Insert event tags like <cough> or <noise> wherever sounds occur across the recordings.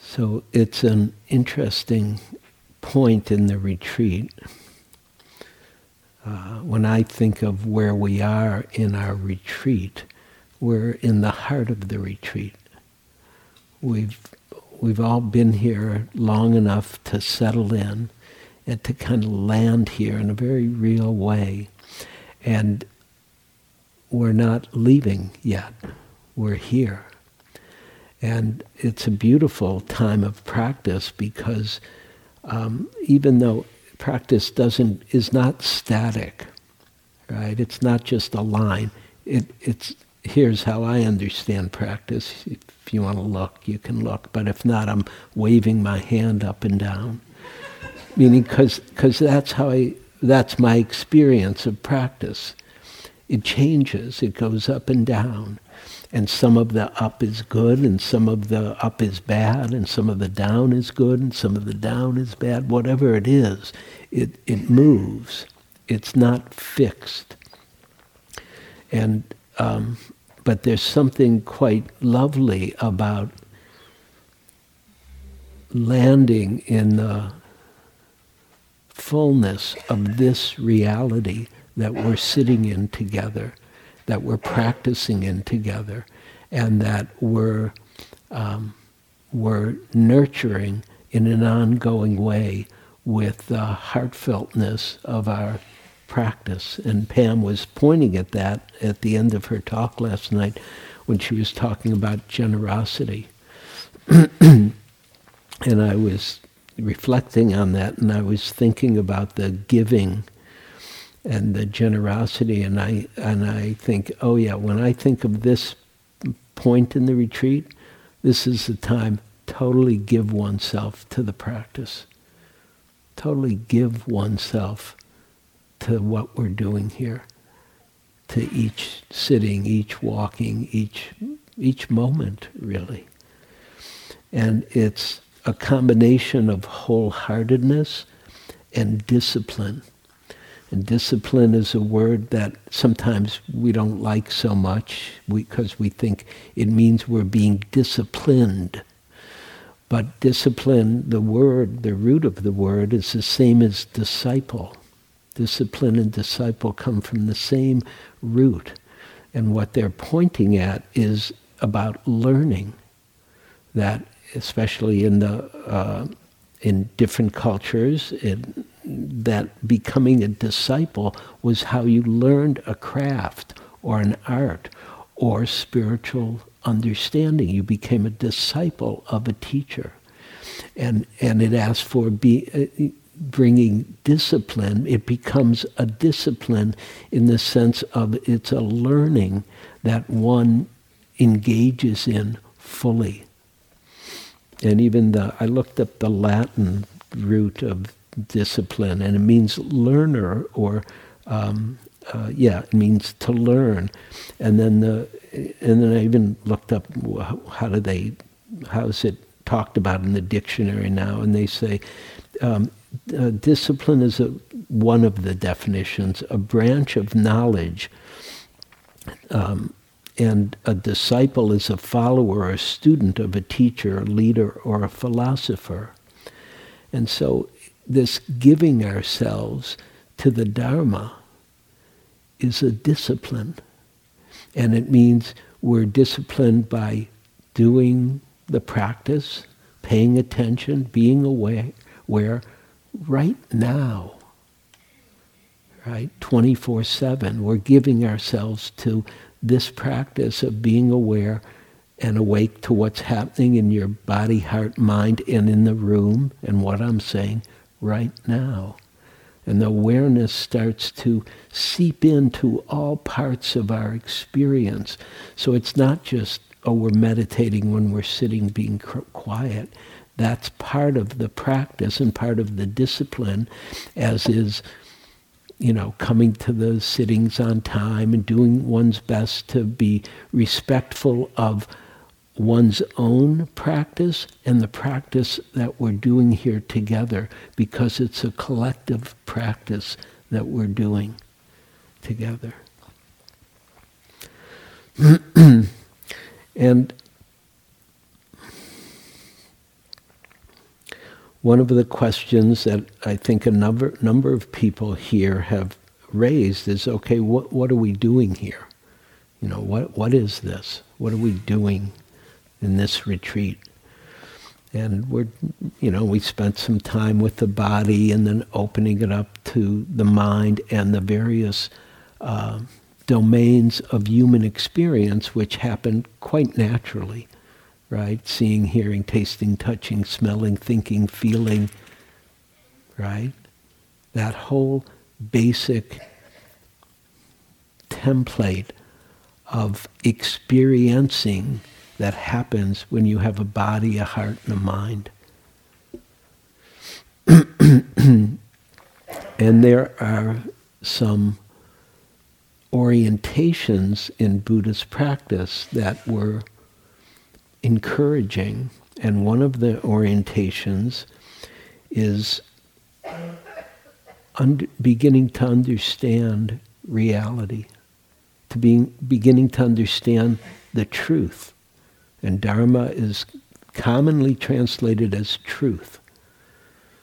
so it's an interesting point in the retreat. Uh, when I think of where we are in our retreat, we're in the heart of the retreat. We've, we've all been here long enough to settle in and to kind of land here in a very real way. And we're not leaving yet. We're here. And it's a beautiful time of practice because um, even though practice doesn't is not static, right? It's not just a line. It, it's here's how I understand practice. If you want to look, you can look. But if not, I'm waving my hand up and down, meaning because that's how I that's my experience of practice. It changes. It goes up and down and some of the up is good and some of the up is bad and some of the down is good and some of the down is bad. Whatever it is it, it moves. It's not fixed. And um, but there's something quite lovely about landing in the fullness of this reality that we're sitting in together that we're practicing in together and that we're, um, we're nurturing in an ongoing way with the heartfeltness of our practice. And Pam was pointing at that at the end of her talk last night when she was talking about generosity. <clears throat> and I was reflecting on that and I was thinking about the giving and the generosity and I and I think oh yeah when I think of this point in the retreat this is the time totally give oneself to the practice. Totally give oneself to what we're doing here to each sitting each walking each each moment really. And it's a combination of wholeheartedness and discipline discipline is a word that sometimes we don't like so much because we, we think it means we're being disciplined. But discipline, the word, the root of the word, is the same as disciple. Discipline and disciple come from the same root. And what they're pointing at is about learning. That, especially in the uh, in different cultures, in that becoming a disciple was how you learned a craft or an art or spiritual understanding. You became a disciple of a teacher. And, and it asks for be, uh, bringing discipline. It becomes a discipline in the sense of it's a learning that one engages in fully. And even the, I looked up the Latin root of discipline, and it means learner or um, uh, yeah, it means to learn. And then the and then I even looked up how do they how is it talked about in the dictionary now, and they say. Um, uh, discipline is a, one of the definitions, a branch of knowledge um, and a disciple is a follower or a student of a teacher, a leader, or a philosopher. And so this giving ourselves to the Dharma is a discipline. And it means we're disciplined by doing the practice, paying attention, being aware, where right now, right, 24 7, we're giving ourselves to this practice of being aware and awake to what's happening in your body, heart, mind, and in the room, and what I'm saying right now. And the awareness starts to seep into all parts of our experience. So it's not just, oh, we're meditating when we're sitting being quiet. That's part of the practice and part of the discipline, as is, you know, coming to the sittings on time and doing one's best to be respectful of one's own practice and the practice that we're doing here together because it's a collective practice that we're doing together. <clears throat> and one of the questions that I think a number, number of people here have raised is okay, what, what are we doing here? You know, what, what is this? What are we doing in this retreat? And we're, you know, we spent some time with the body and then opening it up to the mind and the various uh, domains of human experience, which happen quite naturally, right? Seeing, hearing, tasting, touching, smelling, thinking, feeling, right? That whole basic template of experiencing that happens when you have a body, a heart, and a mind. <clears throat> and there are some orientations in Buddhist practice that were encouraging. And one of the orientations is under, beginning to understand reality, to being, beginning to understand the truth. And Dharma is commonly translated as truth.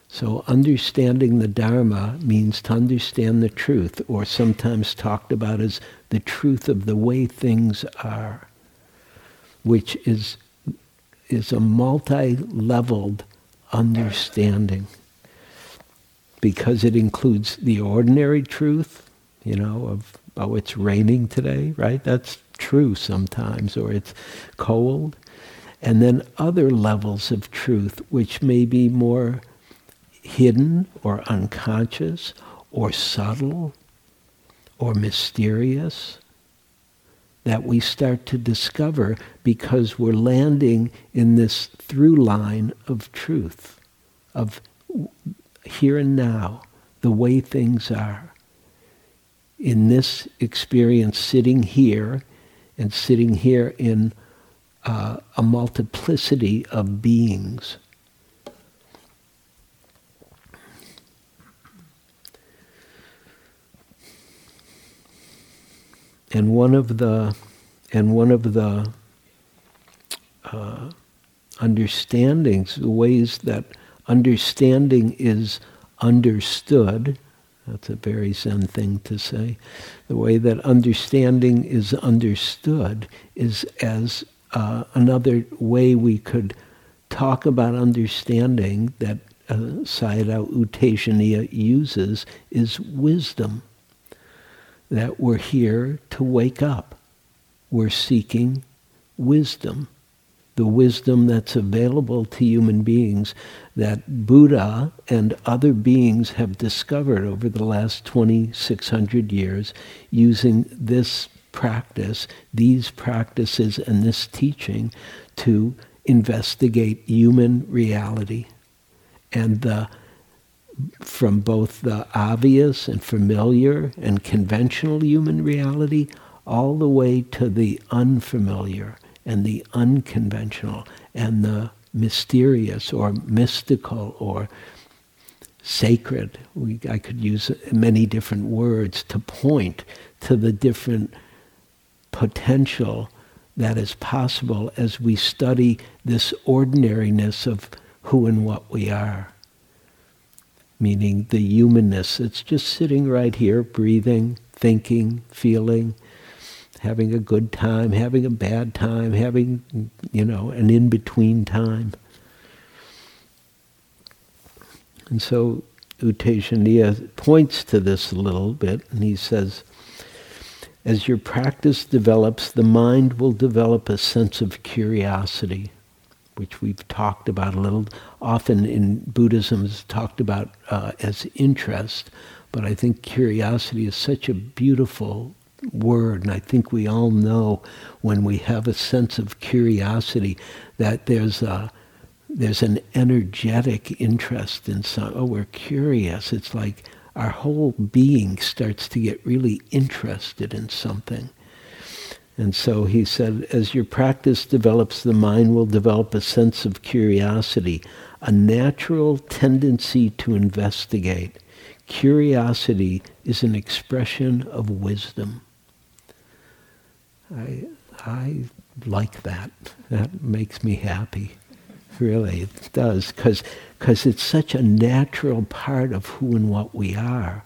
So understanding the Dharma means to understand the truth, or sometimes talked about as the truth of the way things are, which is, is a multi-leveled understanding because it includes the ordinary truth, you know, of, oh, it's raining today, right? That's true sometimes, or it's cold. And then other levels of truth, which may be more hidden or unconscious or subtle or mysterious that we start to discover because we're landing in this through line of truth, of here and now, the way things are. In this experience, sitting here and sitting here in uh, a multiplicity of beings. And one of the and one of the uh, understandings, the ways that understanding is understood, that's a very Zen thing to say. The way that understanding is understood is as uh, another way we could talk about understanding that uh, Sayadaw U uses is wisdom. That we're here to wake up. We're seeking wisdom the wisdom that's available to human beings that Buddha and other beings have discovered over the last 2,600 years using this practice, these practices, and this teaching to investigate human reality. And the, from both the obvious and familiar and conventional human reality all the way to the unfamiliar and the unconventional and the mysterious or mystical or sacred. We, I could use many different words to point to the different potential that is possible as we study this ordinariness of who and what we are. Meaning the humanness, it's just sitting right here, breathing, thinking, feeling, having a good time, having a bad time, having, you know, an in between time. And so U Tejaniya points to this a little bit, and he says, as your practice develops, the mind will develop a sense of curiosity, which we've talked about a little. Often in Buddhism, is talked about uh, as interest, but I think curiosity is such a beautiful word, and I think we all know when we have a sense of curiosity that there's a there's an energetic interest in some. Oh, we're curious. It's like our whole being starts to get really interested in something. And so he said, as your practice develops, the mind will develop a sense of curiosity, a natural tendency to investigate. Curiosity is an expression of wisdom. I, I like that. That makes me happy. really, it does, because it's such a natural part of who and what we are.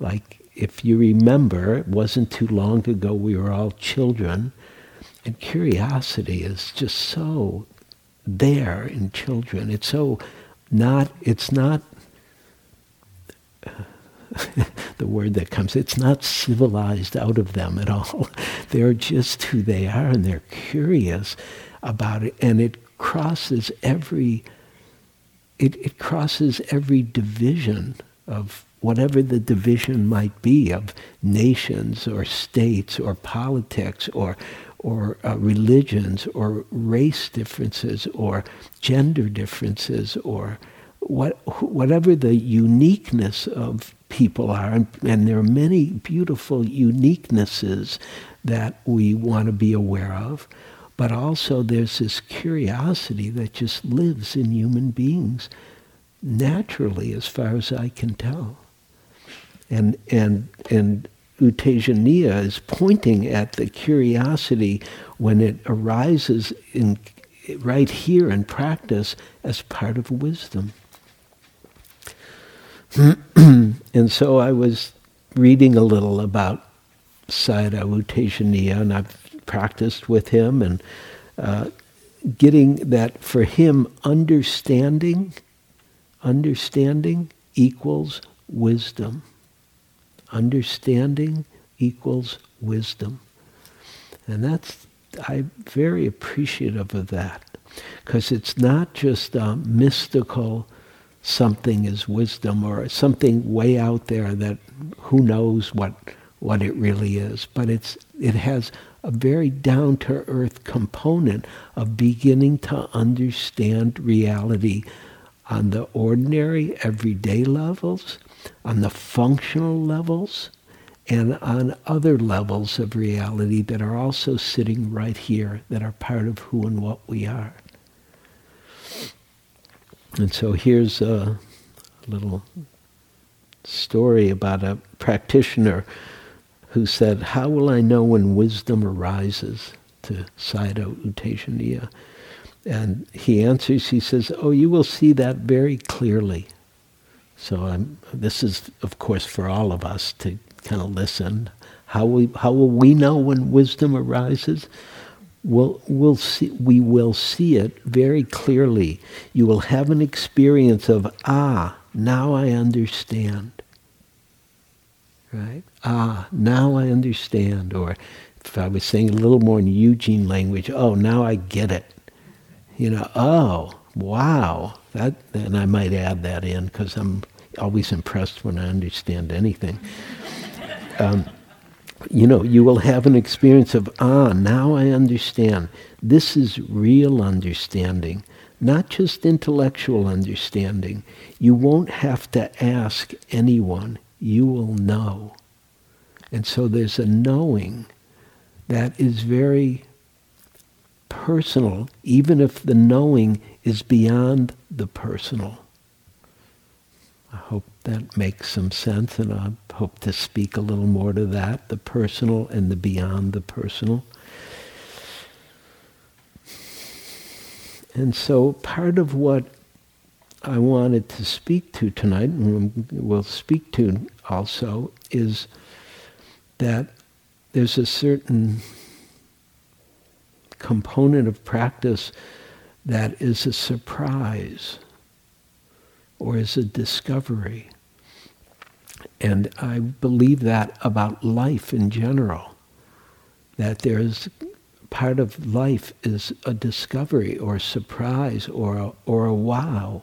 Like, if you remember, it wasn't too long ago we were all children, and curiosity is just so there in children. It's so not, it's not uh, <laughs> the word that comes, it's not civilized out of them at all. <laughs> They're just who they are and they're curious about it and it crosses every it, it crosses every division of whatever the division might be of nations or states or politics or or uh, religions or race differences or gender differences or what, whatever the uniqueness of people are, and, and there are many beautiful uniquenesses that we want to be aware of, but also there's this curiosity that just lives in human beings naturally, as far as I can tell. And, and, and U Tejaniya is pointing at the curiosity when it arises in, right here in practice as part of wisdom. And so I was reading a little about Sayadaw U and I've practiced with him, and uh, getting that for him, understanding, understanding equals wisdom. Understanding equals wisdom. And that's, I'm very appreciative of that, because it's not just a mystical something is wisdom or something way out there that who knows what what it really is. But it's it has a very down to earth component of beginning to understand reality on the ordinary, everyday levels, on the functional levels, and on other levels of reality that are also sitting right here, that are part of who and what we are. And so here's a little story about a practitioner who said, How will I know when wisdom arises to Sayadaw U And he answers, he says, Oh, you will see that very clearly. So I'm, this is, of course, for all of us to kind of listen. How, we, how will we know when wisdom arises? We'll, we'll see, we will see it very clearly. You will have an experience of, ah, now I understand. Right? Ah, now I understand. Or if I was saying a little more in Eugene language, oh, now I get it. You know, oh, wow. That, and I might add that in because I'm always impressed when I understand anything. Um, you know, you will have an experience of, ah, now I understand. This is real understanding, not just intellectual understanding. You won't have to ask anyone. You will know. And so there's a knowing that is very personal, even if the knowing is beyond the personal. I hope that makes some sense, and I hope to speak a little more to that the personal and the beyond the personal. And so, part of what I wanted to speak to tonight, and we'll speak to also, is that there's a certain component of practice that is a surprise or is a discovery. And I believe that about life in general, that there's part of life is a discovery or a surprise or a, or a wow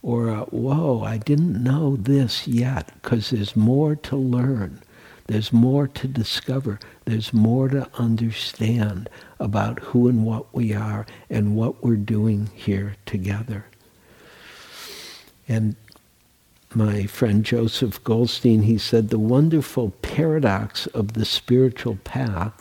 or a, whoa, I didn't know this yet because there's more to learn. There's more to discover. There's more to understand about who and what we are and what we're doing here together. And my friend Joseph Goldstein, he said, the wonderful paradox of the spiritual path,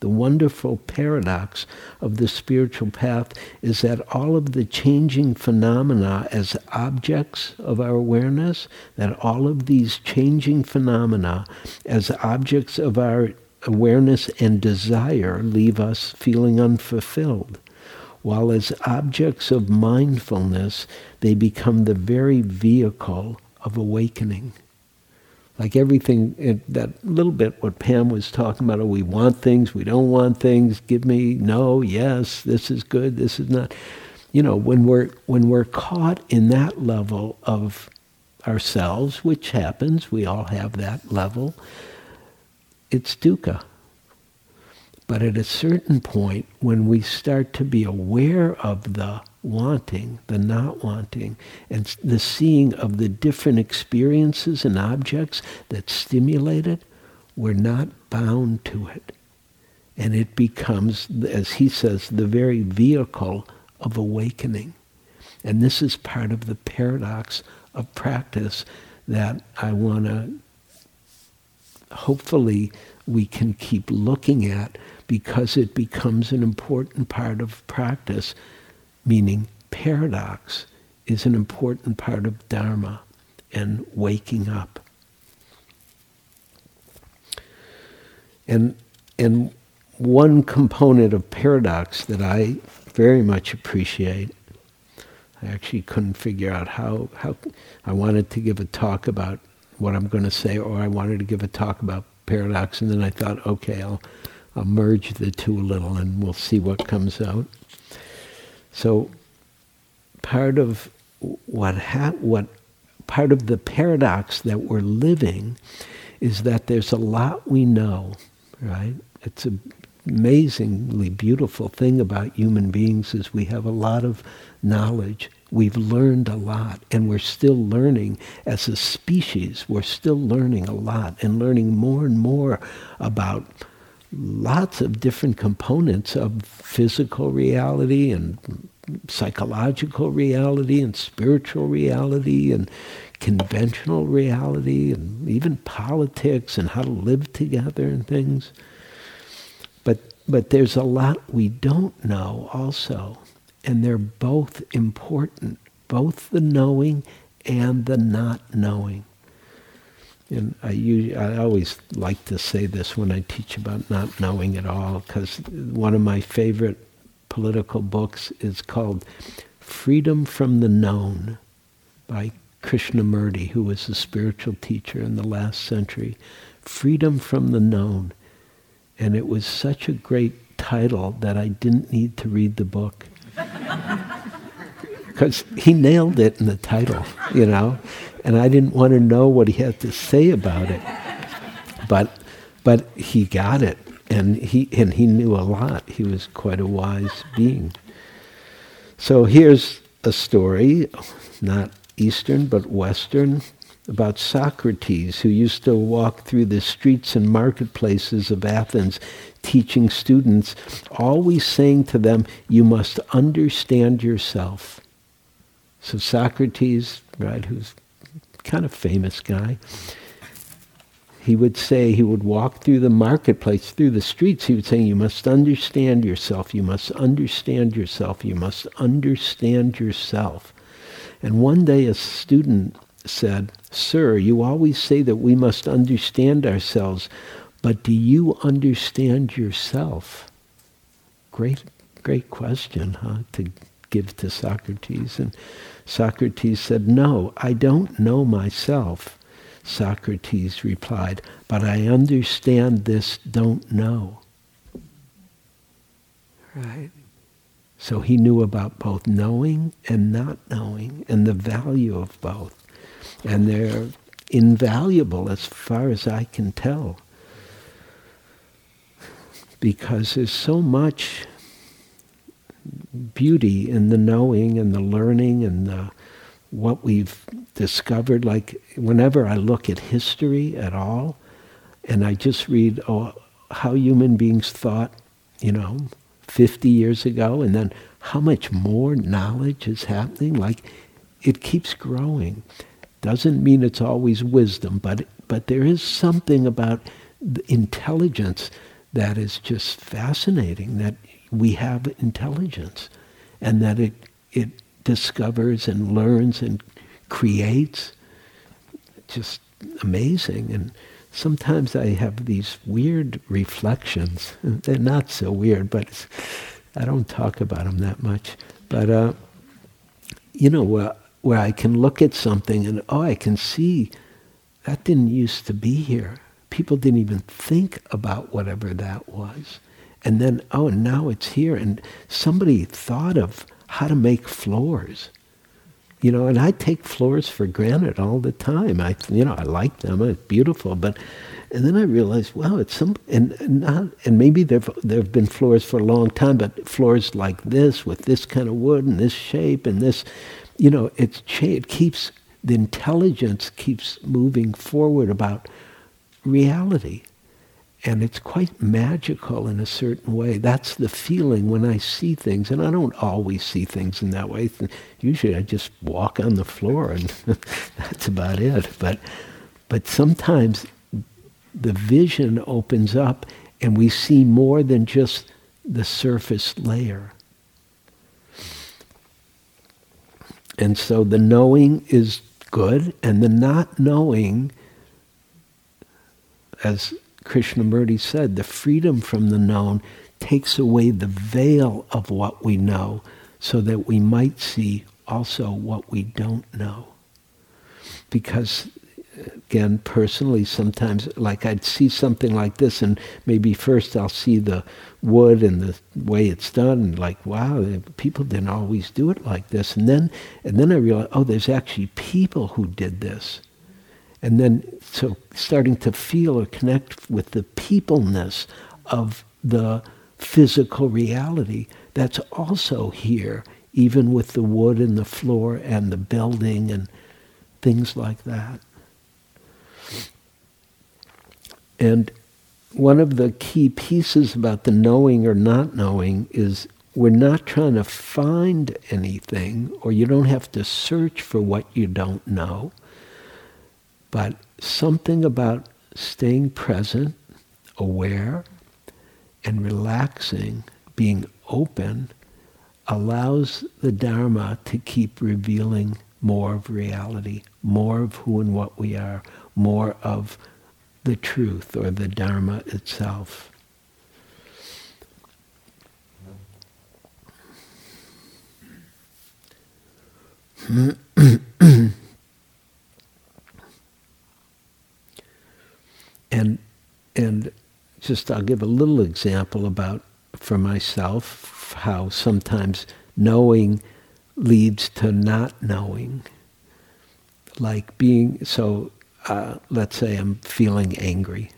the wonderful paradox of the spiritual path is that all of the changing phenomena as objects of our awareness, that all of these changing phenomena as objects of our awareness and desire leave us feeling unfulfilled. While as objects of mindfulness, they become the very vehicle of awakening. Like everything, that little bit what Pam was talking about, oh, we want things, we don't want things, give me no, yes, this is good, this is not. You know, when we're, when we're caught in that level of ourselves, which happens, we all have that level, it's dukkha. But at a certain point, when we start to be aware of the wanting, the not wanting, and the seeing of the different experiences and objects that stimulate it, we're not bound to it. And it becomes, as he says, the very vehicle of awakening. And this is part of the paradox of practice that I want to hopefully we can keep looking at because it becomes an important part of practice, meaning paradox is an important part of Dharma and waking up. And, and one component of paradox that I very much appreciate I actually couldn't figure out how, how I wanted to give a talk about what I'm going to say, or I wanted to give a talk about paradox, and then I thought, okay, I'll, I'll merge the two a little, and we'll see what comes out. So, part of what ha- what part of the paradox that we're living is that there's a lot we know, right? It's amazingly beautiful thing about human beings is we have a lot of knowledge. We've learned a lot, and we're still learning as a species. We're still learning a lot and learning more and more about lots of different components of physical reality and psychological reality and spiritual reality and conventional reality and even politics and how to live together and things. But, but there's a lot we don't know also. And they're both important, both the knowing and the not knowing. And I, use, I always like to say this when I teach about not knowing at all, because one of my favorite political books is called Freedom from the Known by Krishnamurti, who was a spiritual teacher in the last century. Freedom from the Known. And it was such a great title that I didn't need to read the book because he nailed it in the title, you know, and I didn't want to know what he had to say about it, but but he got it, and he and he knew a lot. He was quite a wise being. So here's a story, not Eastern but Western, about Socrates, who used to walk through the streets and marketplaces of Athens teaching students, always saying to them, you must understand yourself. So Socrates, right, who's kind of famous guy, he would say, he would walk through the marketplace, through the streets, he would say, you must understand yourself, you must understand yourself, you must understand yourself. And one day a student said, Sir, you always say that we must understand ourselves, but do you understand yourself? Great, great question, huh, to give to Socrates. And Socrates said, No, I don't know myself. Socrates replied, But I understand this don't know. Right? So he knew about both knowing and not knowing and the value of both. And they're invaluable as far as I can tell. Because there's so much beauty in the knowing and the learning and the, what we've discovered. Like whenever I look at history at all, and I just read oh, how human beings thought, you know, 50 years ago, and then how much more knowledge is happening. Like it keeps growing. Doesn't mean it's always wisdom, but, but there is something about intelligence that is just fascinating, that we have intelligence and that it, it discovers and learns and creates. Just amazing. And sometimes I have these weird reflections. <laughs> They're not so weird, but I don't talk about them that much, but uh, you know where where I can look at something and oh, I can see that didn't used to be here. People didn't even think about whatever that was, and then oh, now it's here, and somebody thought of how to make floors. You know, and I take floors for granted all the time. I, you know, I like them. It's beautiful, but and then I realized, wow, it's some, and, not, and maybe there there have been floors for a long time, but floors like this with this kind of wood and this shape and this, you know, it's it keeps the intelligence keeps moving forward about reality, and it's quite magical in a certain way. That's the feeling when I see things, and I don't always see things in that way. Usually, I just walk on the floor, and <laughs> that's about it. But but sometimes the vision opens up and we see more than just the surface layer. And so the knowing is good, and the not knowing, as Krishnamurti said, the freedom from the known takes away the veil of what we know so that we might see also what we don't know. Because again, personally, sometimes, like I'd see something like this, and maybe first I'll see the wood and the way it's done, and like, wow, people didn't always do it like this. And then, and then I realized, oh, there's actually people who did this. And then, so starting to feel or connect with the peopleness of the physical reality that's also here, even with the wood and the floor and the building and things like that. And one of the key pieces about the knowing or not knowing is we're not trying to find anything, or you don't have to search for what you don't know, but something about staying present, aware, and relaxing, being open, allows the Dharma to keep revealing more of reality, more of who and what we are, more of the truth or the Dharma itself. <clears throat> and and just I'll give a little example about for myself how sometimes knowing leads to not knowing. Like being so uh, let's say I'm feeling angry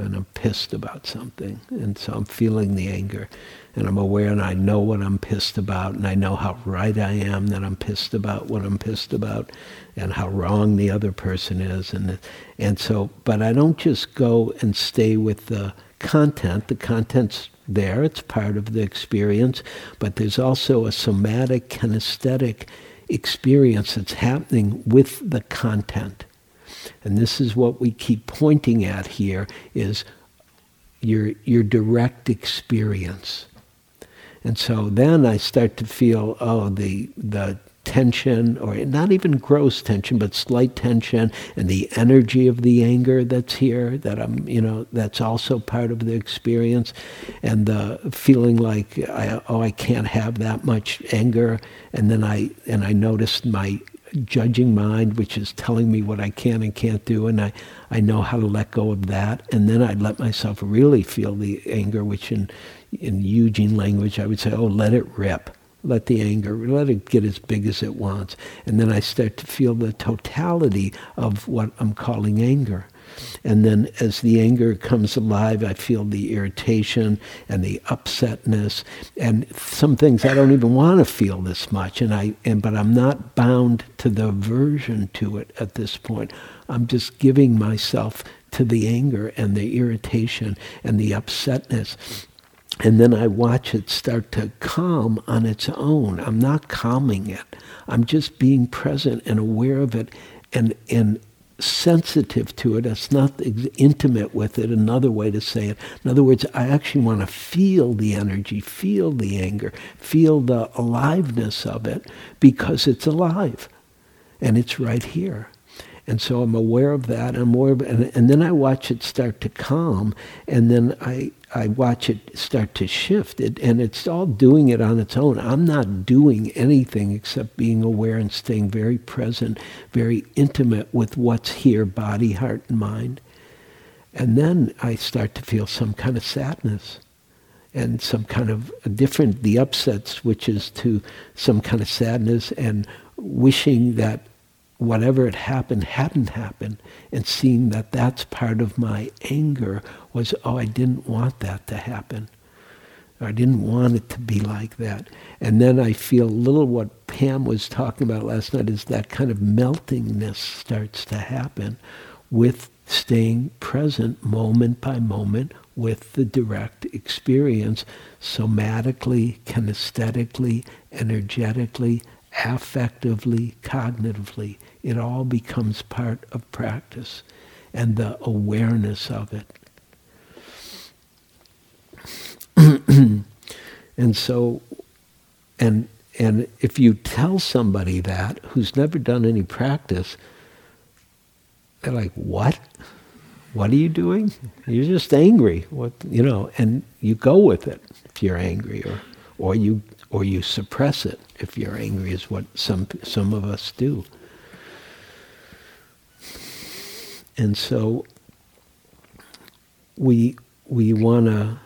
and I'm pissed about something, and so I'm feeling the anger, and I'm aware and I know what I'm pissed about, and I know how right I am that I'm pissed about what I'm pissed about, and how wrong the other person is, and and so, but I don't just go and stay with the content. The content's there; it's part of the experience, but there's also a somatic kinesthetic experience that's happening with the content and this is what we keep pointing at here is your, your direct experience. And so then I start to feel, oh, the, the tension, or not even gross tension, but slight tension, and the energy of the anger that's here, that I'm, you know, that's also part of the experience, and the feeling like, I, oh, I can't have that much anger, and then I, and I notice my judging mind, which is telling me what I can and can't do, and I, I know how to let go of that. And then I'd let myself really feel the anger, which in, in Eugene language I would say, oh, let it rip. Let the anger, let it get as big as it wants. And then I start to feel the totality of what I'm calling anger. And then as the anger comes alive, I feel the irritation and the upsetness and some things I don't even want to feel this much. And I, and, but I'm not bound to the aversion to it at this point. I'm just giving myself to the anger and the irritation and the upsetness. And then I watch it start to calm on its own. I'm not calming it. I'm just being present and aware of it and, and sensitive to it. It's not intimate with it, another way to say it. In other words, I actually want to feel the energy, feel the anger, feel the aliveness of it because it's alive and it's right here. And so I'm aware of that. I'm aware of, and, and then I watch it start to calm, and then I, I watch it start to shift. It, and it's all doing it on its own. I'm not doing anything except being aware and staying very present, very intimate with what's here, body, heart, and mind. And then I start to feel some kind of sadness and some kind of different, the upset switches to some kind of sadness and wishing that whatever had happened hadn't happened and seeing that that's part of my anger was, oh, I didn't want that to happen. I didn't want it to be like that. And then I feel a little what Pam was talking about last night is that kind of meltingness starts to happen with staying present moment by moment with the direct experience somatically, kinesthetically, energetically, affectively, cognitively. It all becomes part of practice and the awareness of it. <clears throat> and so, and and if you tell somebody that who's never done any practice, they're like, "What? What are you doing? You're just angry." What you know? And you go with it if you're angry, or or you or you suppress it if you're angry, is what some some of us do. And so we we want to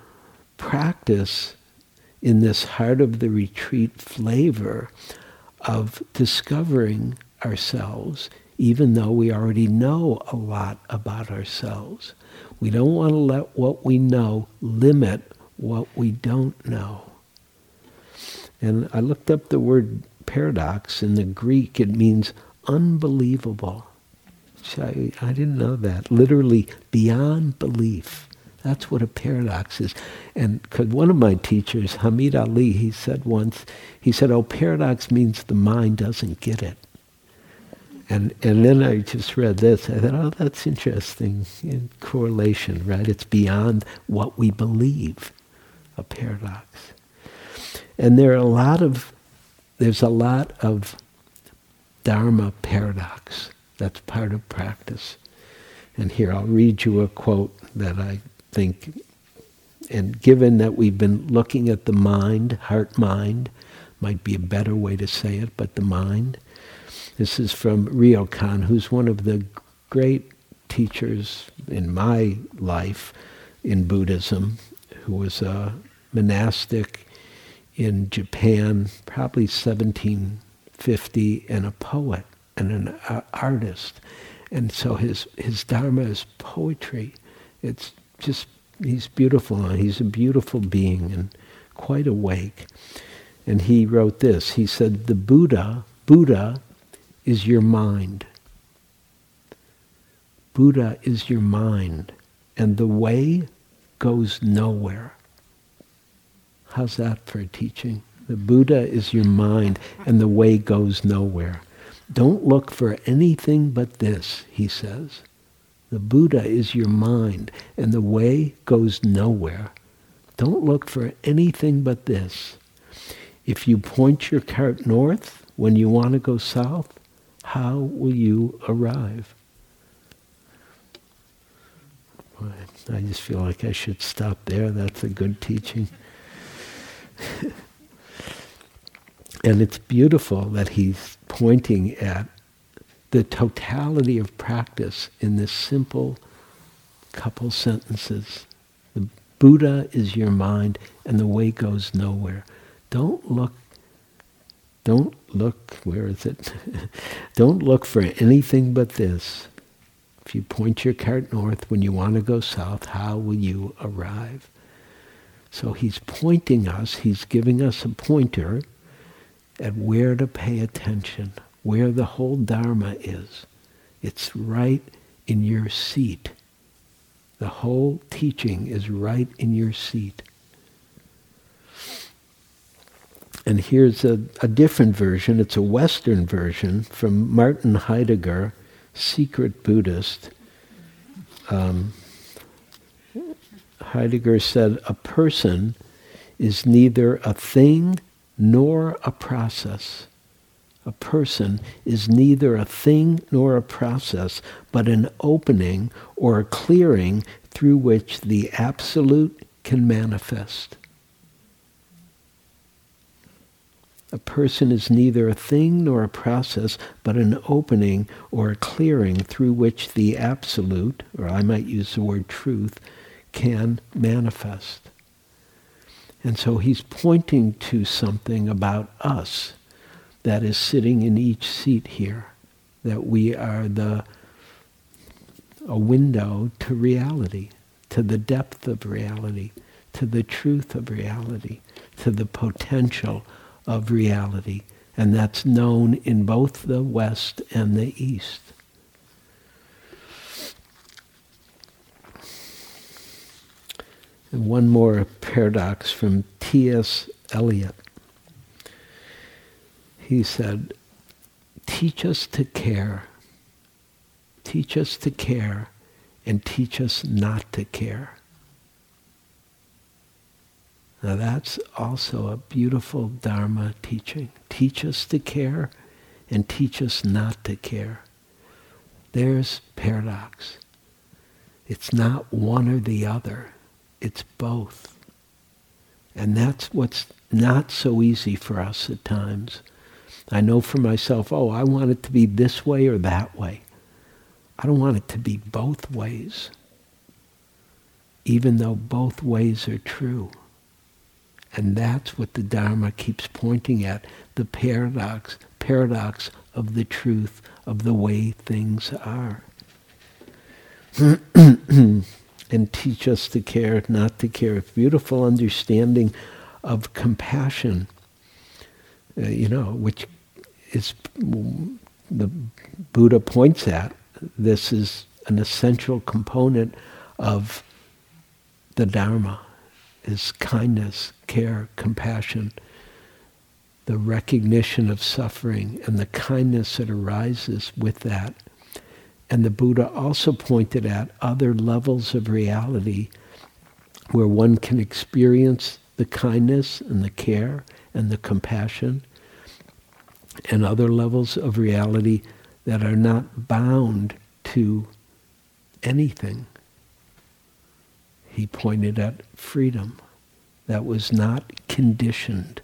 practice in this heart of the retreat flavor of discovering ourselves even though we already know a lot about ourselves. We don't want to let what we know limit what we don't know. And I looked up the word paradox in the Greek. It means unbelievable. I, I didn't know that. Literally beyond belief. That's what a paradox is. And because one of my teachers, Hameed Ali, he said once, he said, oh, paradox means the mind doesn't get it. And, and then I just read this. I thought, oh, that's interesting. In correlation, right? It's beyond what we believe, a paradox. And there are a lot of, there's a lot of Dharma paradox. That's part of practice. And here I'll read you a quote that I think, and given that we've been looking at the mind, heart mind, might be a better way to say it, but the mind. This is from Ryokan, who's one of the great teachers in my life in Buddhism, who was a monastic in Japan, probably 1750, and a poet and an uh, artist. And so his, his Dharma is poetry. It's just, he's beautiful. He's a beautiful being and quite awake. And he wrote this. He said, the Buddha, Buddha is your mind. Buddha is your mind. And the way goes nowhere. How's that for a teaching? The Buddha is your mind and the way goes nowhere. Don't look for anything but this, he says. The Buddha is your mind and the way goes nowhere. Don't look for anything but this. If you point your cart north when you want to go south, how will you arrive? I just feel like I should stop there. That's a good teaching. <laughs> and it's beautiful that he's pointing at the totality of practice in this simple couple sentences. The Buddha is your mind and the way goes nowhere. Don't look don't look, where is it? <laughs> Don't look for anything but this. If you point your cart north when you want to go south, how will you arrive? So he's pointing us, he's giving us a pointer at where to pay attention, where the whole Dharma is. It's right in your seat. The whole teaching is right in your seat. And here's a, a different version. It's a Western version from Martin Heidegger, Secret Buddhist. Um, Heidegger said, a person is neither a thing nor a process. A person, is neither a thing nor a process, but an opening or a clearing through which the absolute can manifest. A person is neither a thing nor a process, but an opening or a clearing through which the absolute, or I might use the word truth, can manifest. And so he's pointing to something about us that is sitting in each seat here, that we are the a window to reality, to the depth of reality, to the truth of reality, to the potential of reality, and that's known in both the West and the East. And one more paradox from T.S. Eliot. He said, Teach us to care. Teach us to care and teach us not to care. Now that's also a beautiful Dharma teaching. Teach us to care and teach us not to care. There's paradox. It's not one or the other. It's both. And that's what's not so easy for us at times. I know for myself, oh, I want it to be this way or that way. I don't want it to be both ways, even though both ways are true. And that's what the Dharma keeps pointing at, the paradox, paradox of the truth of the way things are. <clears throat> and teach us to care, not to care. A beautiful understanding of compassion, uh, you know, which is the Buddha points at. This is an essential component of the Dharma is kindness, care, compassion, the recognition of suffering and the kindness that arises with that. And the Buddha also pointed at other levels of reality where one can experience the kindness and the care and the compassion and other levels of reality that are not bound to anything he pointed at freedom that was not conditioned.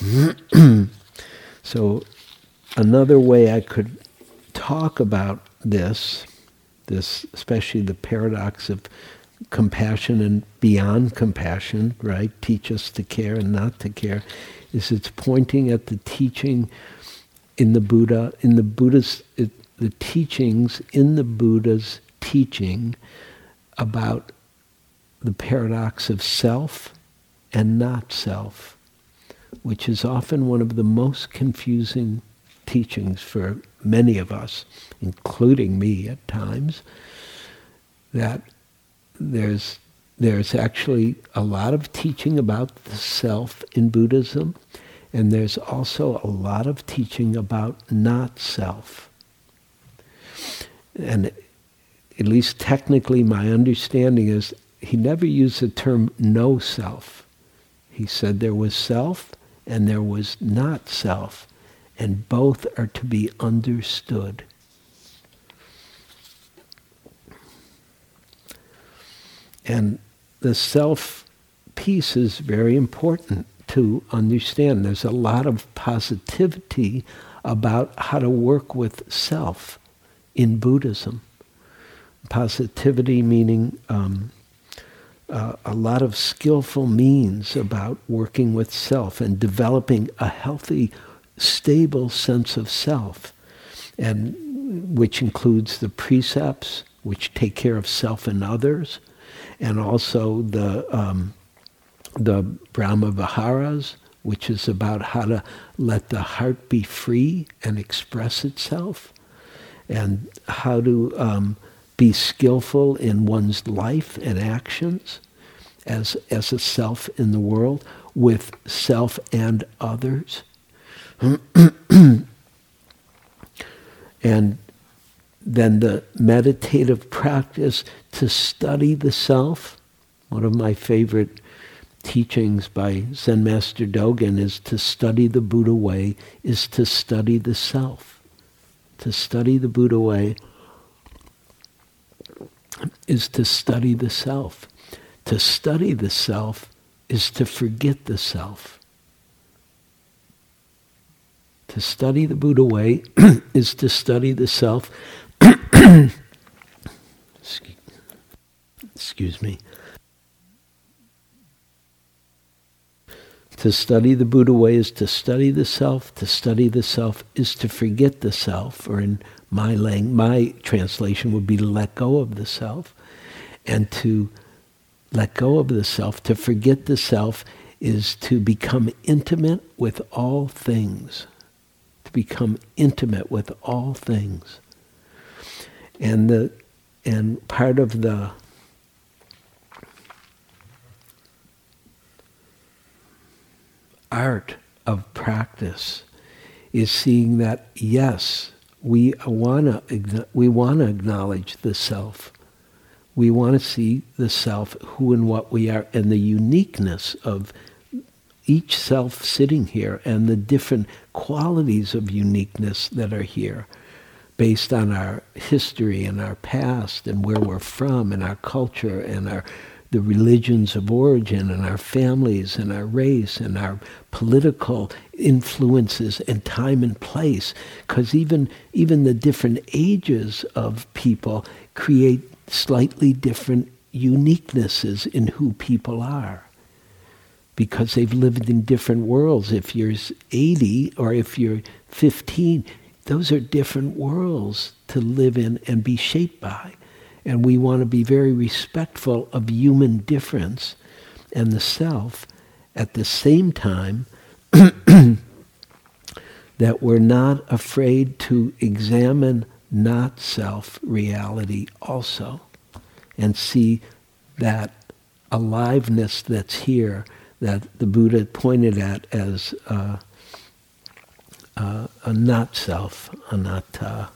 <clears throat> so another way I could talk about this, this especially the paradox of compassion and beyond compassion, right? Teach us to care and not to care, is it's pointing at the teaching in the Buddha, in the Buddha's, it, the teachings in the Buddha's teaching about the paradox of self and not self, which is often one of the most confusing teachings for many of us, including me at times, that there's there's actually a lot of teaching about the self in Buddhism, and there's also a lot of teaching about not self. And at least technically, my understanding is he never used the term no self. He said there was self and there was not self, and both are to be understood. And the self piece is very important to understand. There's a lot of positivity about how to work with self in Buddhism. Positivity meaning um, uh, a lot of skillful means about working with self and developing a healthy, stable sense of self, and which includes the precepts which take care of self and others, and also the um, the Brahma Viharas, which is about how to let the heart be free and express itself and how to um, be skillful in one's life and actions as, as a self in the world with self and others. <clears throat> and then the meditative practice to study the self. One of my favorite teachings by Zen Master Dogen is to study the Buddha way is to study the self. To study the Buddha way is to study the self. To study the self is to forget the self. To study the Buddha way <clears throat> is to study the self. Excuse me. To study the Buddha way is to study the self. To study the self is to forget the self, or in my lang- my translation would be to let go of the self. And to let go of the self, to forget the self, is to become intimate with all things To become intimate with all things. And the and part of the art of practice is seeing that yes, we want to we want to acknowledge the self. We want to see the self, who and what we are, and the uniqueness of each self sitting here and the different qualities of uniqueness that are here based on our history and our past and where we're from and our culture and our the religions of origin and our families and our race and our political influences and time and place because even even the different ages of people create slightly different uniquenesses in who people are because they've lived in different worlds. If you're 80 or if you're 15, those are different worlds to live in and be shaped by. And we want to be very respectful of human difference and the self at the same time <clears throat> that we're not afraid to examine not self reality also and see that aliveness that's here that the Buddha pointed at as uh, uh, a not self, anatta.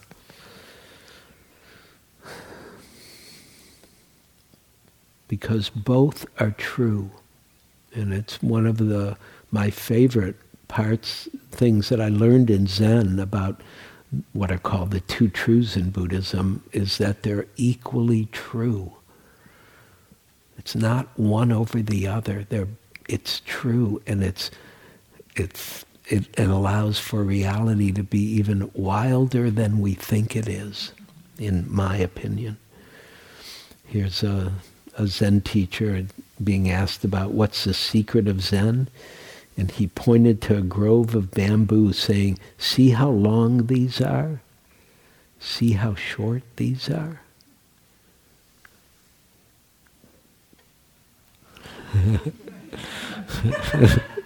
Because both are true. And it's one of the my favorite parts, things that I learned in Zen about what are called the two truths in Buddhism, is that they're equally true. It's not one over the other. They're it's true and it's it's it, it allows for reality to be even wilder than we think it is, in my opinion. Here's a, a Zen teacher being asked about what's the secret of Zen. And he pointed to a grove of bamboo, saying, See how long these are? See how short these are? <laughs>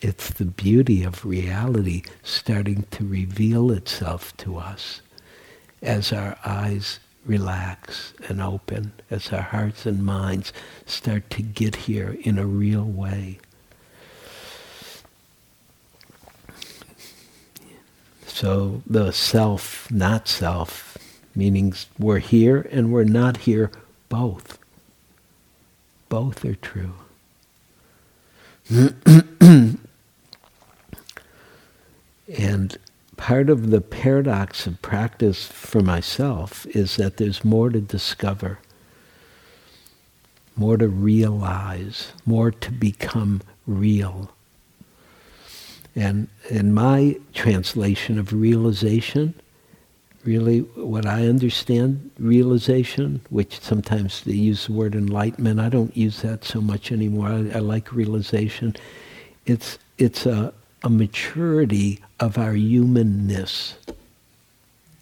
it's, the, beauty of reality starting to reveal itself to us as our eyes relax and open, as our hearts and minds start to get here in a real way. So the self, not self, meaning we're here and we're not here both. Both are true. <clears throat> and part of the paradox of practice for myself is that there's more to discover, more to realize, more to become real. And in my translation of realization, really what I understand realization, which sometimes they use the word enlightenment. I don't use that so much anymore. I, I like realization. It's it's a, a maturity of our humanness.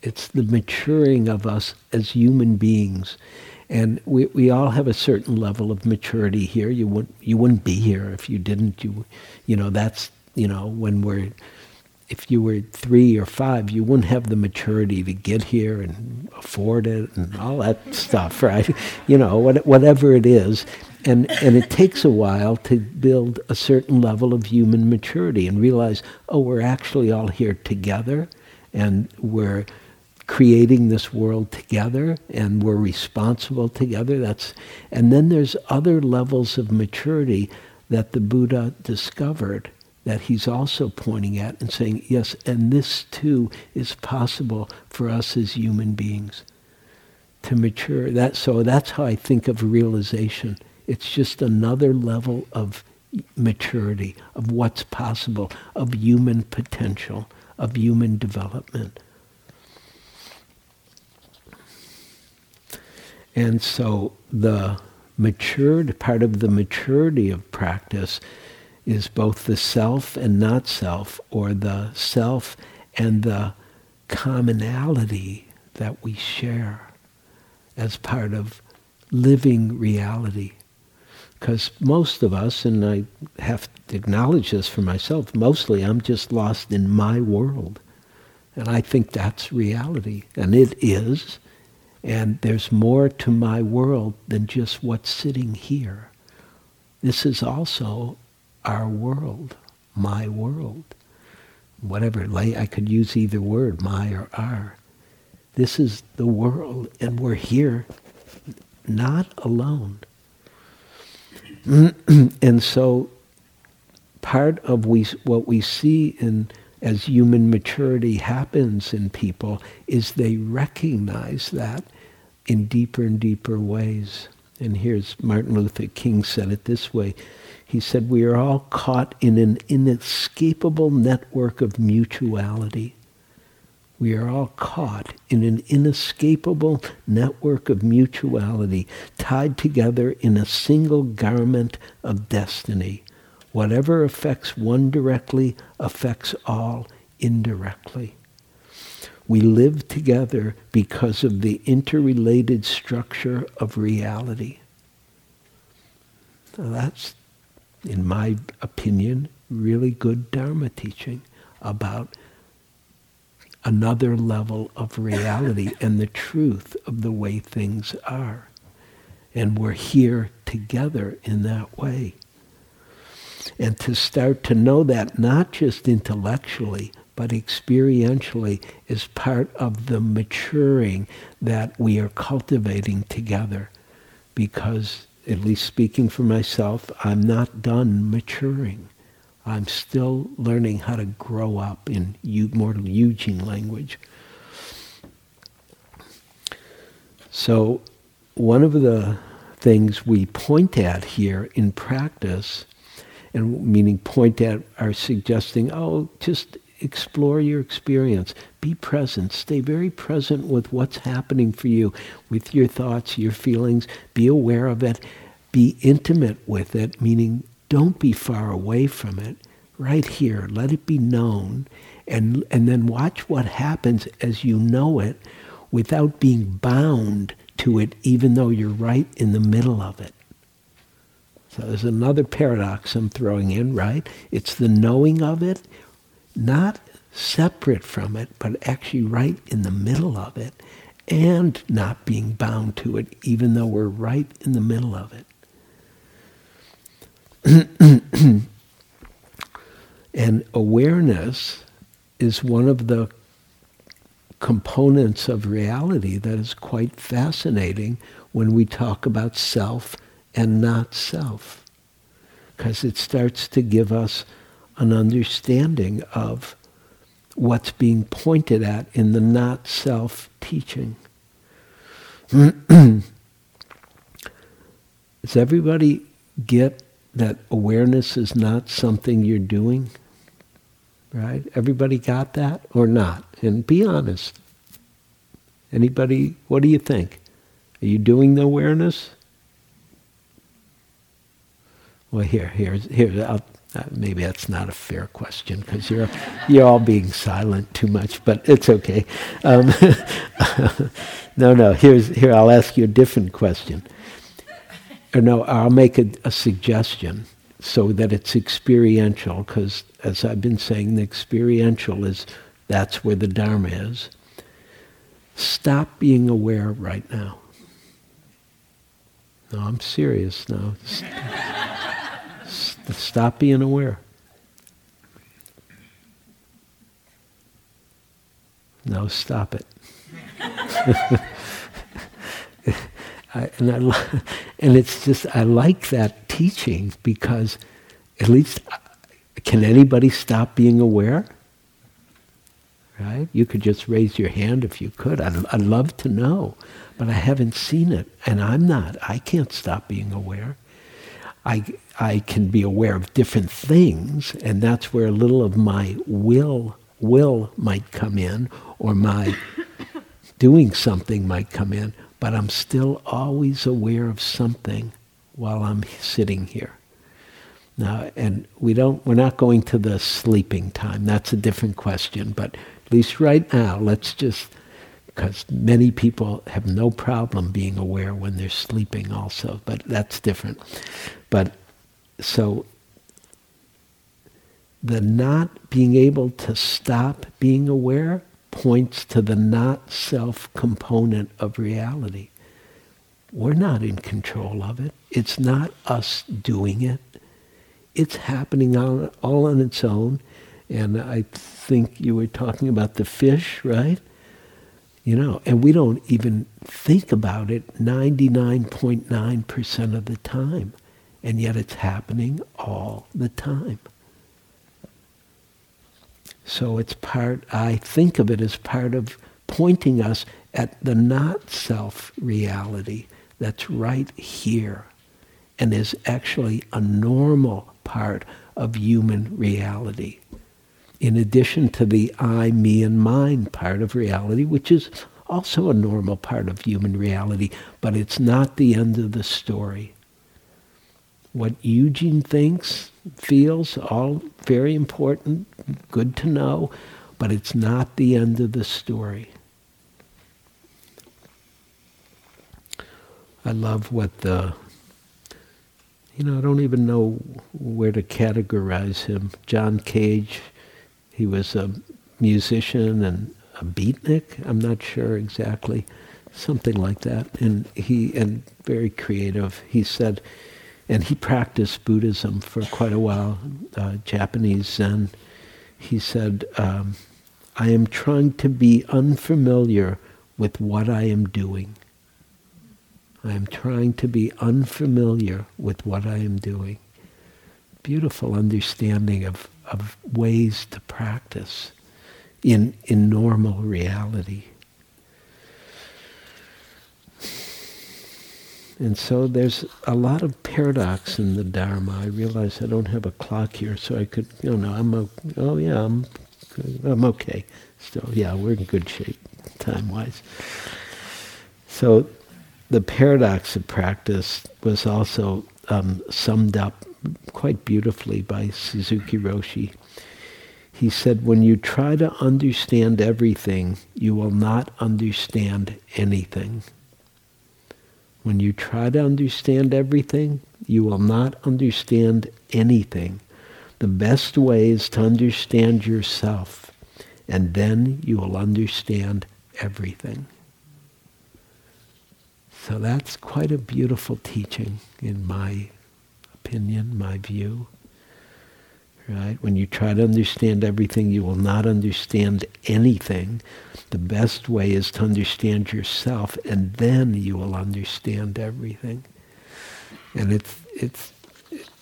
It's the maturing of us as human beings. And we, we all have a certain level of maturity here. You wouldn't you wouldn't be here if you didn't. You you know, that's you know, when we're if you were three or five, you wouldn't have the maturity to get here and afford it and all that stuff, <laughs> right? You know, what, whatever it is. And, and it takes a while to build a certain level of human maturity and realize, oh, we're actually all here together and we're creating this world together and we're responsible together. That's, and then there's other levels of maturity that the Buddha discovered that he's also pointing at and saying, yes, and this too is possible for us as human beings to mature. That, so that's how I think of realization. It's just another level of maturity, of what's possible, of human potential, of human development. And so the matured part of the maturity of practice is both the self and not self, or the self and the commonality that we share as part of living reality. Because most of us, and I have to acknowledge this for myself, mostly I'm just lost in my world. And I think that's reality. And it is. And there's more to my world than just what's sitting here. This is also our world, my world. Whatever, I could use either word, my or our. This is the world, and we're here not alone. <clears throat> and so part of we, what we see in as human maturity happens in people is they recognize that in deeper and deeper ways. And here's Martin Luther King said it this way. He said, We are all caught in an inescapable network of mutuality. We are all caught in an inescapable network of mutuality, tied together in a single garment of destiny. Whatever affects one directly affects all indirectly. We live together because of the interrelated structure of reality. Now that's, in my opinion, really good Dharma teaching about another level of reality <laughs> and the truth of the way things are. And we're here together in that way. And to start to know that not just intellectually, but experientially is part of the maturing that we are cultivating together. Because, at least speaking for myself, I'm not done maturing. I'm still learning how to grow up in mortal Eugene language. So, one of the things we point at here in practice, and meaning point at, are suggesting, oh, just explore your experience. Be present. Stay very present with what's happening for you, with your thoughts, your feelings. Be aware of it. Be intimate with it, meaning don't be far away from it. Right here, let it be known. And, and then watch what happens as you know it without being bound to it, even though you're right in the middle of it. So there's another paradox I'm throwing in, right? It's the knowing of it not separate from it, but actually right in the middle of it, and not being bound to it, even though we're right in the middle of it. <clears throat> and awareness is one of the components of reality that is quite fascinating when we talk about self and not self, because it starts to give us an understanding of what's being pointed at in the not self teaching. <clears throat> Does everybody get that awareness is not something you're doing? Right? Everybody got that or not? And be honest. Anybody, what do you think? Are you doing the awareness? Well, here, here, here. I'll, uh, maybe that's not a fair question because you're, you're all being silent too much, but it's okay. Um, <laughs> no, no, here's, here, I'll ask you a different question. Or no, I'll make a, a suggestion so that it's experiential because, as I've been saying, the experiential is that's where the Dharma is. Stop being aware right now. No, I'm serious now. <laughs> Stop being aware. No, stop it. <laughs> I, and I, <laughs> and it's just I like that teaching because at least uh, can anybody stop being aware? Right? You could just raise your hand if you could. I'd, I'd love to know, but I haven't seen it, and I'm not. I can't stop being aware. I, I can be aware of different things, and that's where a little of my will will might come in, or my <laughs> doing something might come in, but I'm still always aware of something while I'm sitting here. Now, and we don't, we're not going to the sleeping time. That's a different question. But at least right now, let's just, because many people have no problem being aware when they're sleeping also, but that's different. But so the not being able to stop being aware points to the not self component of reality. We're not in control of it. It's not us doing it. It's happening all, all on its own. And I think you were talking about the fish, right? You know, and we don't even think about it 99.9% of the time. And yet it's happening all the time. So it's part, I think of it as part of pointing us at the not self reality that's right here and is actually a normal part of human reality. In addition to the I, me, and mine part of reality, which is also a normal part of human reality, but it's not the end of the story. What Eugene thinks feels, all very important, good to know, but it's not the end of the story. I love what the, you know, I don't even know where to categorize him. John Cage, he was a musician and a beatnik, I'm not sure exactly, something like that. And he, and very creative, he said, and he practiced Buddhism for quite a while, uh, Japanese Zen. He said, um, I am trying to be unfamiliar with what I am doing. I am trying to be unfamiliar with what I am doing. Beautiful understanding of, of ways to practice in, in normal reality. And so there's a lot of paradox in the Dharma. I realize I don't have a clock here, so I could, you know, I'm, okay. oh yeah, I'm, I'm okay. Still, yeah, we're in good shape, time-wise. So the paradox of practice was also um, summed up quite beautifully by Suzuki Roshi. He said, when you try to understand everything, you will not understand anything. When you try to understand everything, you will not understand anything. The best way is to understand yourself, and then you will understand everything. So that's quite a beautiful teaching, in my opinion, my view. Right? When you try to understand everything, you will not understand anything. The best way is to understand yourself, and then you will understand everything. And it's, it's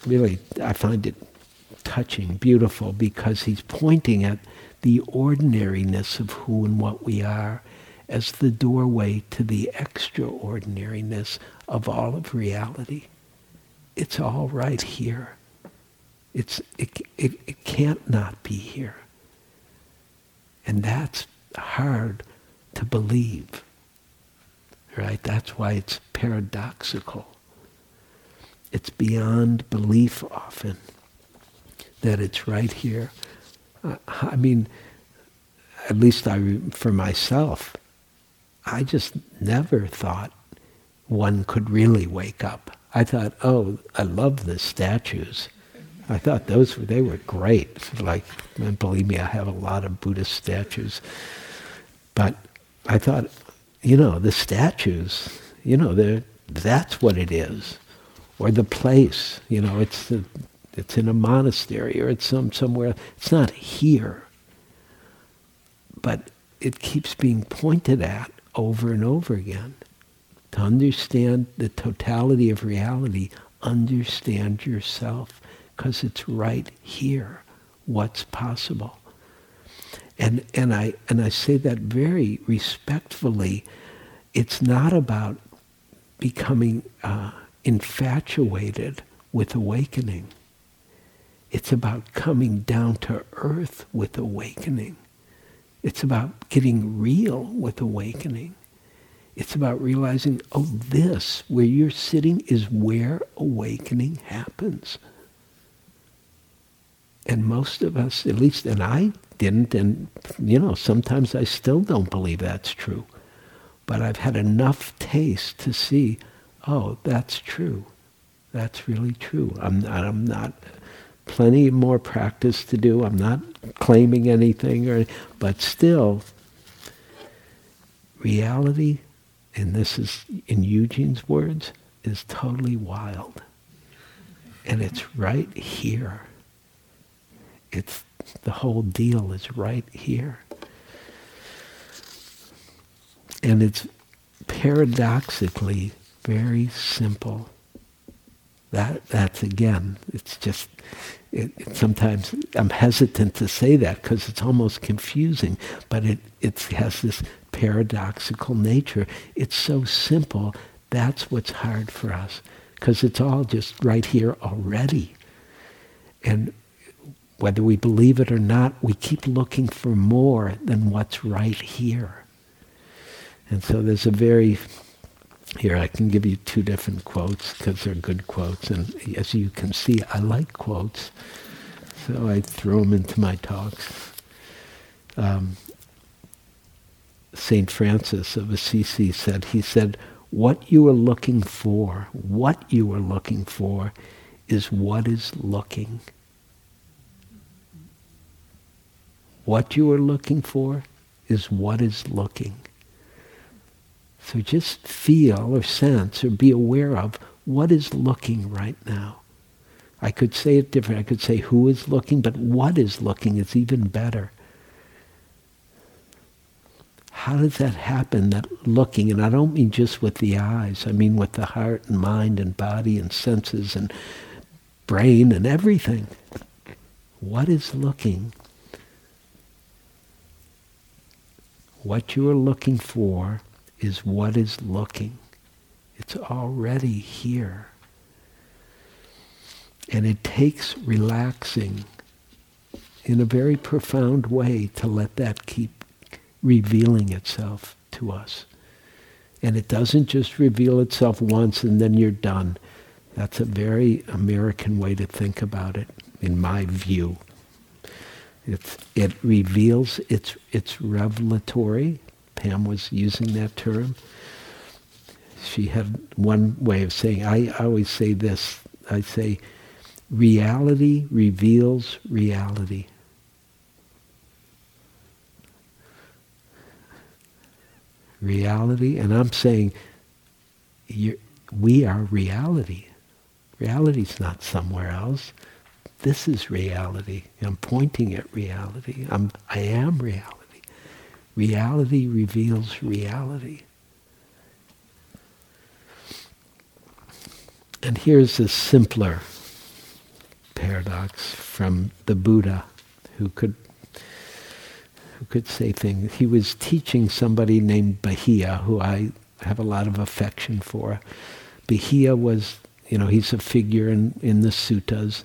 really, I find it touching, beautiful, because he's pointing at the ordinariness of who and what we are as the doorway to the extraordinariness of all of reality. It's all right here. It's, it, it, it can't not be here. And that's hard to believe. Right? That's why it's paradoxical. It's beyond belief often that it's right here. Uh, I mean, at least I, for myself, I just never thought one could really wake up. I thought, oh, I love the statues. I thought those they were great. Like, believe me, I have a lot of Buddhist statues. But I thought, you know, the statues, you know, that's what it is. Or the place, you know, it's, the, it's in a monastery or it's some, somewhere. It's not here. But it keeps being pointed at over and over again. To understand the totality of reality, understand yourself, because it's right here what's possible. And, and, I, and I say that very respectfully. It's not about becoming uh, infatuated with awakening. It's about coming down to earth with awakening. It's about getting real with awakening. It's about realizing, oh, this, where you're sitting, is where awakening happens. And most of us, at least, and I didn't, and you know, sometimes I still don't believe that's true. But I've had enough taste to see, oh, that's true. That's really true. I'm not, I'm not plenty more practice to do. I'm not claiming anything, or, but still, reality, and this is in Eugene's words, is totally wild. And it's right here. It's the whole deal is right here. And it's paradoxically very simple. That that's again, it's just it, it, sometimes I'm hesitant to say that because it's almost confusing, but it, it has this paradoxical nature. It's so simple, that's what's hard for us because it's all just right here already. And whether we believe it or not, we keep looking for more than what's right here. And so there's a very, here I can give you two different quotes because they're good quotes. And as you can see, I like quotes. So I throw them into my talks. Um, St. Francis of Assisi said, he said, what you are looking for, what you are looking for is what is looking. What you are looking for is what is looking. So just feel or sense or be aware of what is looking right now. I could say it different. I could say who is looking, but what is looking is even better. How does that happen, that looking? And I don't mean just with the eyes. I mean with the heart and mind and body and senses and brain and everything. What is looking? What you are looking for is what is looking. It's already here. And it takes relaxing in a very profound way to let that keep revealing itself to us. And it doesn't just reveal itself once and then you're done. That's a very American way to think about it, in my view. It's, it reveals, it's, it's revelatory. Pam was using that term. She had one way of saying, I, I always say this, I say, reality reveals reality. Reality, and I'm saying, we are reality. Reality's not somewhere else. This is reality. I'm pointing at reality. I'm, I am reality. Reality reveals reality. And here's a simpler paradox from the Buddha who could who could say things. He was teaching somebody named Bahiya, who I have a lot of affection for. Bahiya was, you know, he's a figure in, in the suttas.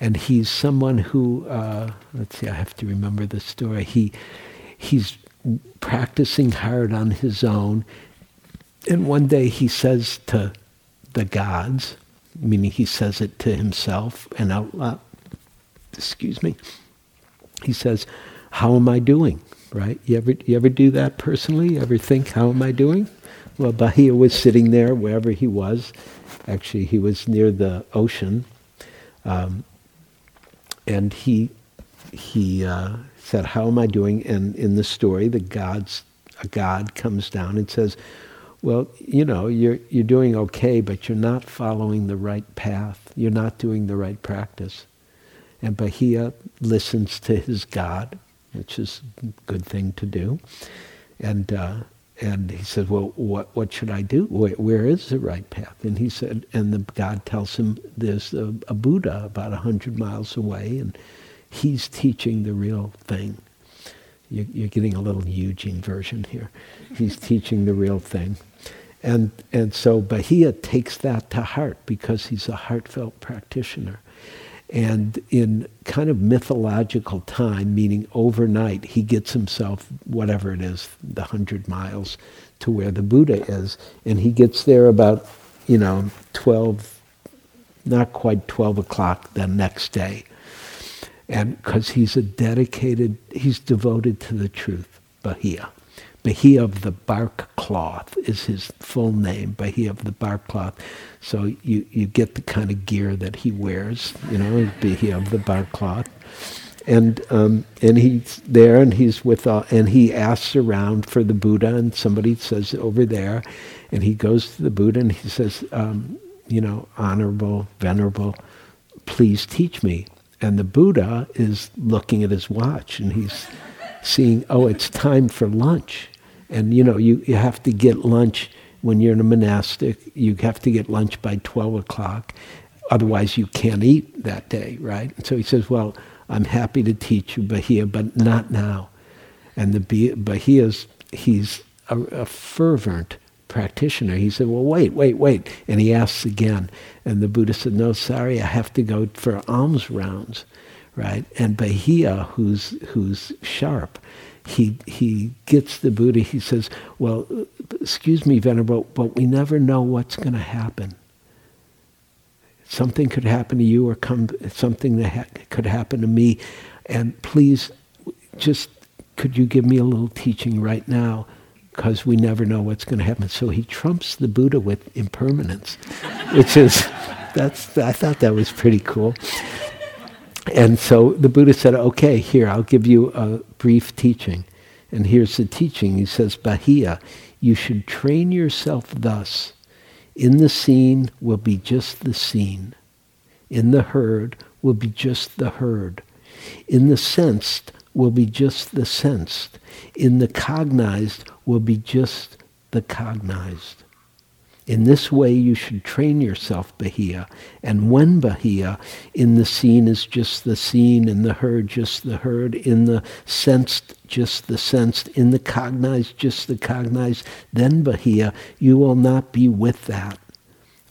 And he's someone who, uh, let's see, I have to remember the story. He, he's practicing hard on his own. And one day he says to the gods, meaning he says it to himself and out loud, excuse me, he says, how am I doing? Right? You ever, you ever do that personally? You ever think, how am I doing? Well, Bahiya was sitting there wherever he was. Actually, he was near the ocean. Um, and he he uh, said, "How am I doing?" And in the story, the gods a god comes down and says, "Well, you know, you're you're doing okay, but you're not following the right path. You're not doing the right practice." And Bahiya listens to his god, which is a good thing to do. And uh, and he said, well, what, what should I do? Where, where is the right path? And he said, and the God tells him there's a, a Buddha about a hundred miles away, and he's teaching the real thing. You, you're getting a little Eugene version here. He's <laughs> teaching the real thing. And, and so Bahiya takes that to heart because he's a heartfelt practitioner. And in kind of mythological time, meaning overnight, he gets himself, whatever it is, the hundred miles to where the Buddha is. And he gets there about, you know, 12, not quite 12 o'clock the next day. And because he's a dedicated, he's devoted to the truth, Bahiya. Bahiya of the bark cloth is his full name, Bahiya of the bark cloth. So you, you get the kind of gear that he wears, you know, Bahiya of the bark cloth. And um, and he's there, and he's with, uh, and he asks around for the Buddha, and somebody says over there, and he goes to the Buddha, and he says, um, you know, honorable, venerable, please teach me. And the Buddha is looking at his watch, and he's seeing, oh, it's time for lunch. And you know, you, you have to get lunch when you're in a monastic, you have to get lunch by 12 o'clock. Otherwise, you can't eat that day, right? So he says, Well, I'm happy to teach you Bahiya, but not now. And the Bahiya's, he's a, a fervent practitioner. He said, Well, wait, wait, wait. And he asks again. And the Buddha said, No, sorry, I have to go for alms rounds, right? And Bahiya, who's, who's sharp, he, he gets the Buddha, he says, well, excuse me, Venerable, but we never know what's going to happen. Something could happen to you or come, something that ha- could happen to me. And please, just could you give me a little teaching right now? Because we never know what's going to happen. So he trumps the Buddha with impermanence, which is, <laughs> that's, I thought that was pretty cool. And so the Buddha said, okay, here, I'll give you a brief teaching. And here's the teaching. He says, Bahiya, you should train yourself thus. In the seen will be just the seen. In the heard will be just the heard. In the sensed will be just the sensed. In the cognized will be just the cognized. In this way you should train yourself, Bahiya. And when Bahiya, in the seen is just the seen, in the heard just the heard, in the sensed just the sensed, in the cognized just the cognized, then Bahiya, you will not be with that.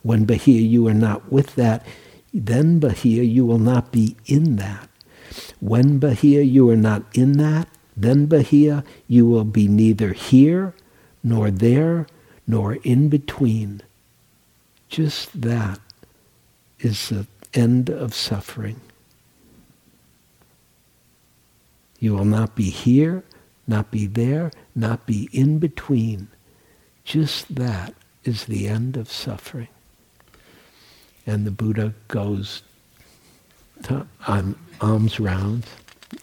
When Bahiya, you are not with that, then Bahiya, you will not be in that. When Bahiya, you are not in that, then Bahiya, you will be neither here nor there nor in between. Just that is the end of suffering. You will not be here, not be there, not be in between. Just that is the end of suffering. And the Buddha goes to, on alms rounds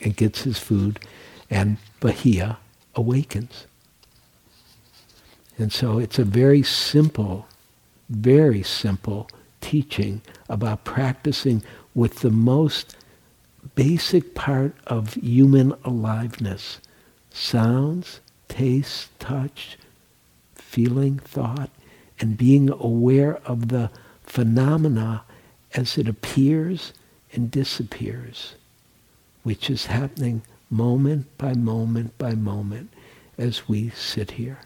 and gets his food, and Bahiya awakens. And so it's a very simple, very simple teaching about practicing with the most basic part of human aliveness. Sounds, taste, touch, feeling, thought, and being aware of the phenomena as it appears and disappears, which is happening moment by moment by moment as we sit here.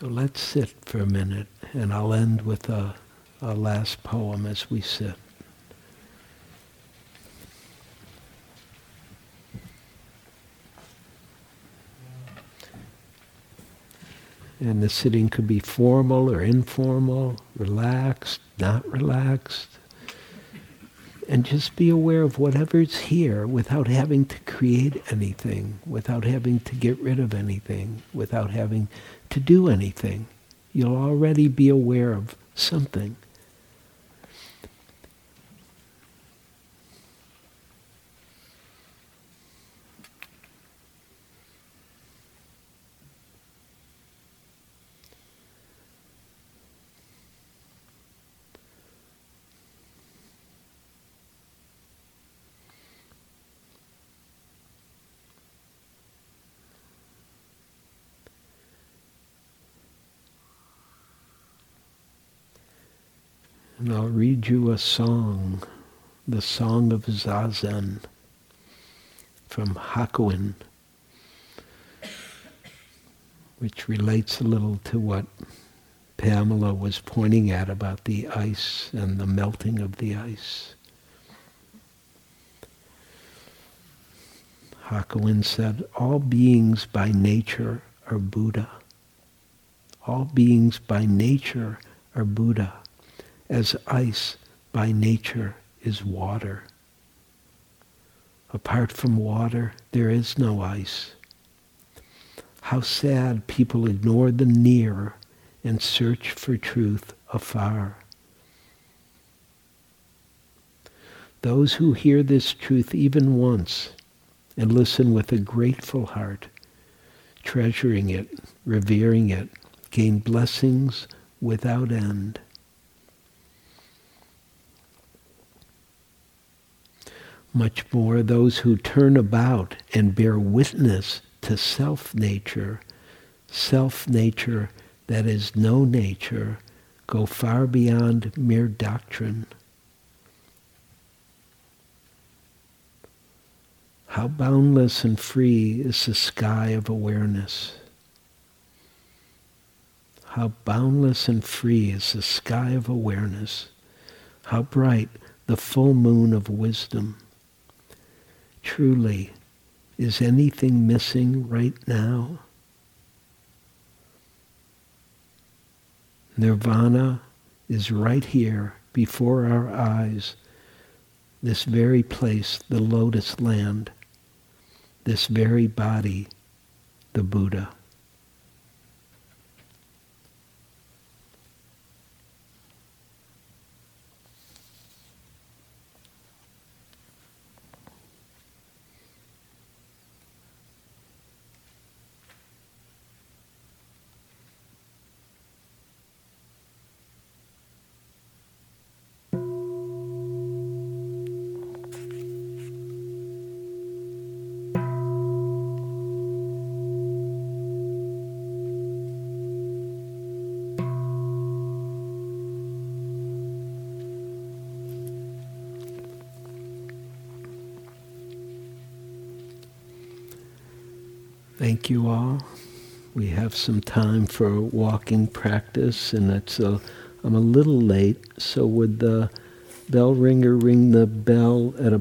So let's sit for a minute, and I'll end with a, a last poem as we sit. And the sitting could be formal or informal, relaxed, not relaxed. And just be aware of whatever's here without having to create anything, without having to get rid of anything, without having to do anything. You'll already be aware of something. Read you a song, the Song of Zazen from Hakuin, which relates a little to what Pamela was pointing at about the ice and the melting of the ice. Hakuin said, all beings by nature are Buddha. All beings by nature are Buddha, as ice by nature is water. Apart from water, there is no ice. How sad people ignore the near and search for truth afar. Those who hear this truth even once and listen with a grateful heart, treasuring it, revering it, gain blessings without end. Much more those who turn about and bear witness to self-nature, self-nature that is no nature, go far beyond mere doctrine. How boundless and free is the sky of awareness. How boundless and free is the sky of awareness. How bright the full moon of wisdom. Truly, is anything missing right now? Nirvana is right here before our eyes, this very place, the lotus land, this very body, the Buddha. Thank you all. We have some time for walking practice, and it's a, uh, I'm a little late, so would the bell ringer ring the bell at